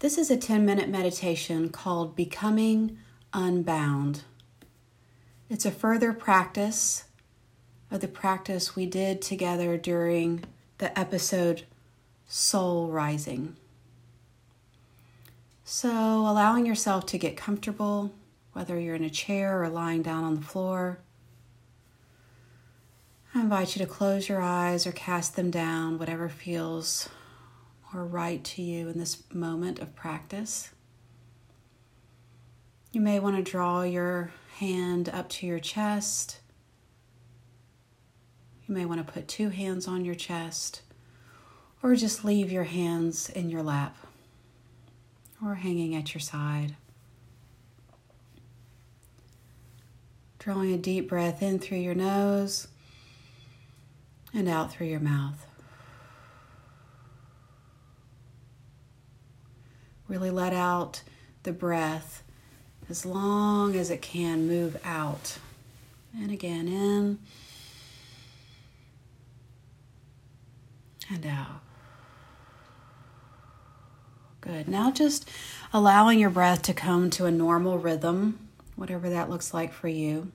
This is a 10 minute meditation called Becoming Unbound. It's a further practice of the practice we did together during the episode Soul Rising. So, allowing yourself to get comfortable, whether you're in a chair or lying down on the floor. I invite you to close your eyes or cast them down, whatever feels or right to you in this moment of practice. You may want to draw your hand up to your chest. You may want to put two hands on your chest, or just leave your hands in your lap or hanging at your side. Drawing a deep breath in through your nose and out through your mouth. Really let out the breath as long as it can move out. And again, in and out. Good. Now just allowing your breath to come to a normal rhythm, whatever that looks like for you.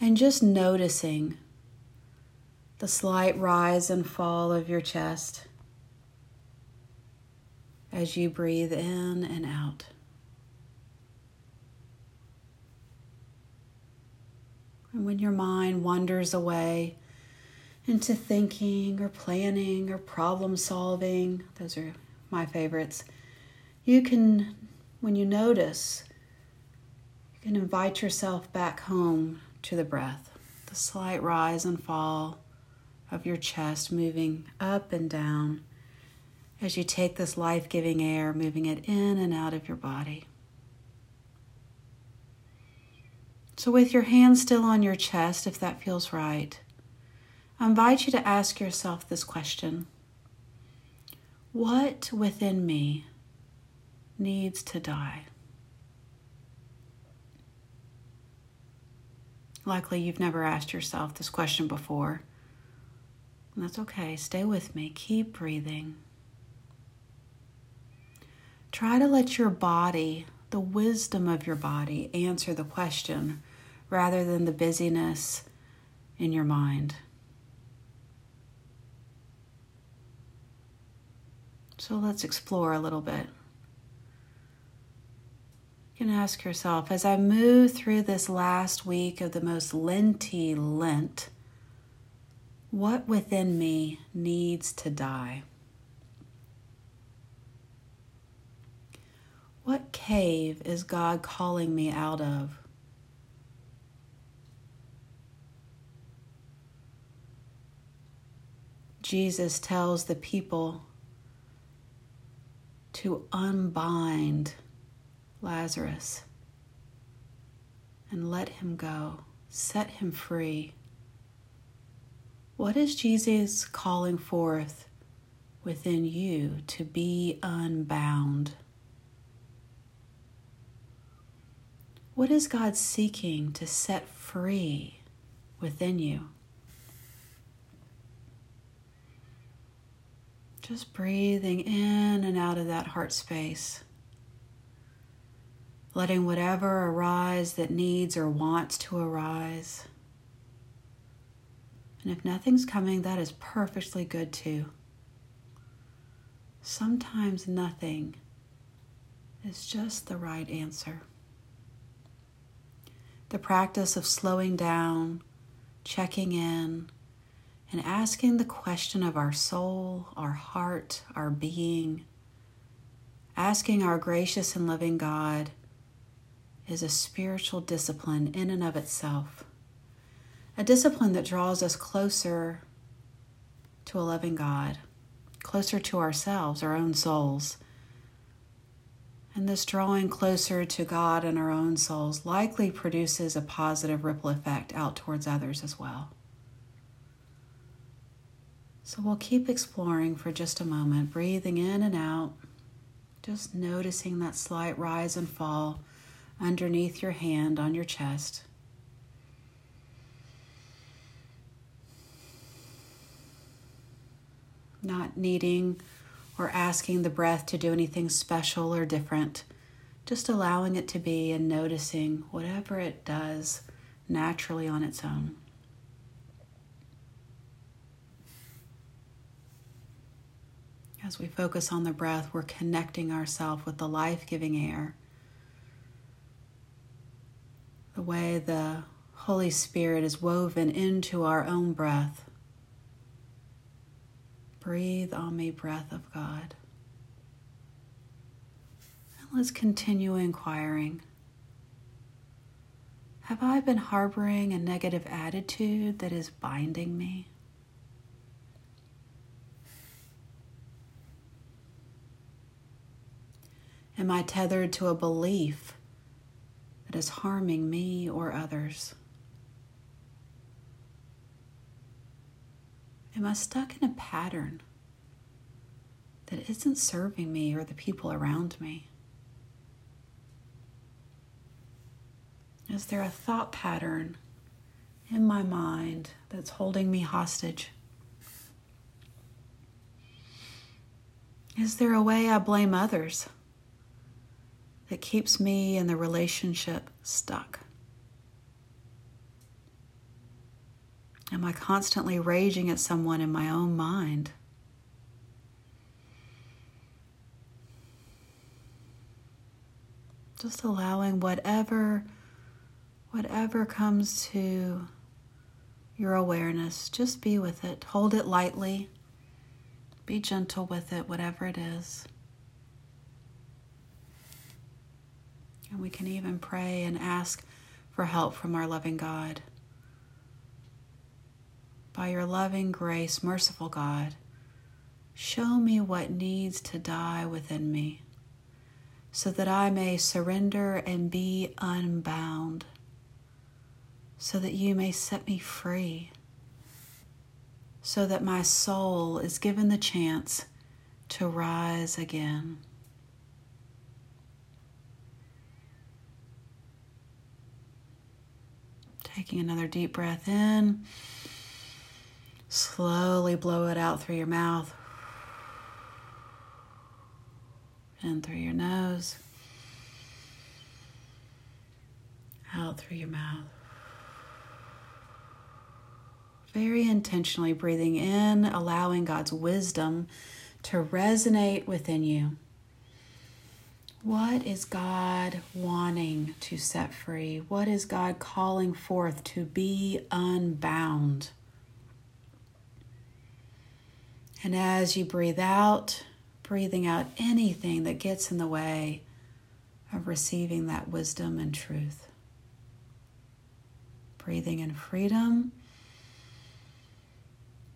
And just noticing the slight rise and fall of your chest as you breathe in and out. And when your mind wanders away into thinking or planning or problem solving, those are my favorites, you can, when you notice, you can invite yourself back home to the breath, the slight rise and fall of your chest moving up and down as you take this life giving air, moving it in and out of your body. So, with your hand still on your chest, if that feels right, I invite you to ask yourself this question What within me needs to die? Likely you've never asked yourself this question before. And that's okay. Stay with me. Keep breathing. Try to let your body, the wisdom of your body, answer the question rather than the busyness in your mind. So let's explore a little bit. You can ask yourself as I move through this last week of the most Lenty Lent, what within me needs to die? What cave is God calling me out of? Jesus tells the people to unbind Lazarus and let him go, set him free. What is Jesus calling forth within you to be unbound? What is God seeking to set free within you? Just breathing in and out of that heart space. Letting whatever arise that needs or wants to arise. And if nothing's coming, that is perfectly good too. Sometimes nothing is just the right answer the practice of slowing down, checking in, and asking the question of our soul, our heart, our being, asking our gracious and loving God is a spiritual discipline in and of itself. A discipline that draws us closer to a loving God, closer to ourselves, our own souls, and this drawing closer to God and our own souls likely produces a positive ripple effect out towards others as well. So we'll keep exploring for just a moment, breathing in and out, just noticing that slight rise and fall underneath your hand on your chest. Not needing or asking the breath to do anything special or different. Just allowing it to be and noticing whatever it does naturally on its own. As we focus on the breath, we're connecting ourselves with the life giving air. The way the Holy Spirit is woven into our own breath. Breathe on me, breath of God. And let's continue inquiring. Have I been harboring a negative attitude that is binding me? Am I tethered to a belief that is harming me or others? Am I stuck in a pattern that isn't serving me or the people around me? Is there a thought pattern in my mind that's holding me hostage? Is there a way I blame others? that keeps me in the relationship stuck? Am I constantly raging at someone in my own mind? Just allowing whatever whatever comes to your awareness, just be with it. Hold it lightly. Be gentle with it, whatever it is. And we can even pray and ask for help from our loving God. By your loving grace, merciful God, show me what needs to die within me so that I may surrender and be unbound, so that you may set me free, so that my soul is given the chance to rise again. Taking another deep breath in. Slowly blow it out through your mouth. and through your nose. Out through your mouth. Very intentionally breathing in, allowing God's wisdom to resonate within you. What is God wanting to set free? What is God calling forth to be unbound? And as you breathe out, breathing out anything that gets in the way of receiving that wisdom and truth. Breathing in freedom,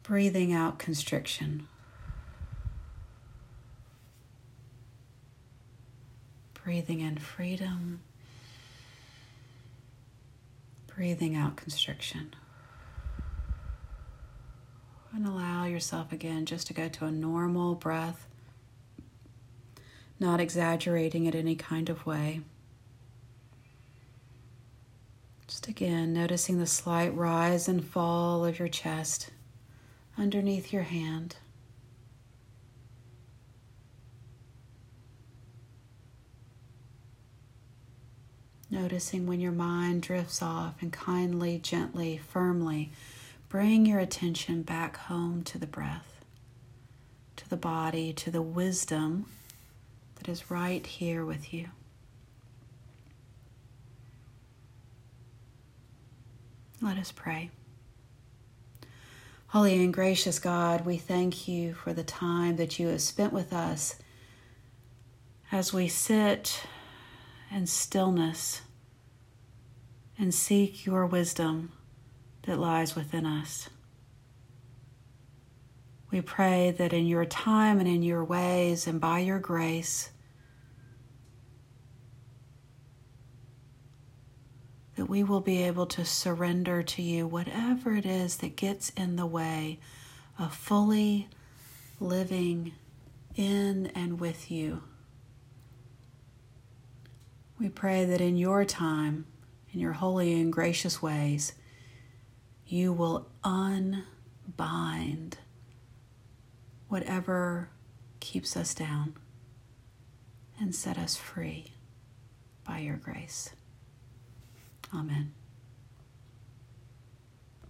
breathing out constriction. Breathing in freedom, breathing out constriction. And allow yourself again just to go to a normal breath, not exaggerating it any kind of way. Just again, noticing the slight rise and fall of your chest underneath your hand. Noticing when your mind drifts off and kindly, gently, firmly bring your attention back home to the breath, to the body, to the wisdom that is right here with you. Let us pray. Holy and gracious God, we thank you for the time that you have spent with us as we sit in stillness and seek your wisdom that lies within us. We pray that in your time and in your ways and by your grace, that we will be able to surrender to you whatever it is that gets in the way of fully living in and with you. We pray that in your time, in your holy and gracious ways, you will unbind whatever keeps us down and set us free by your grace. Amen.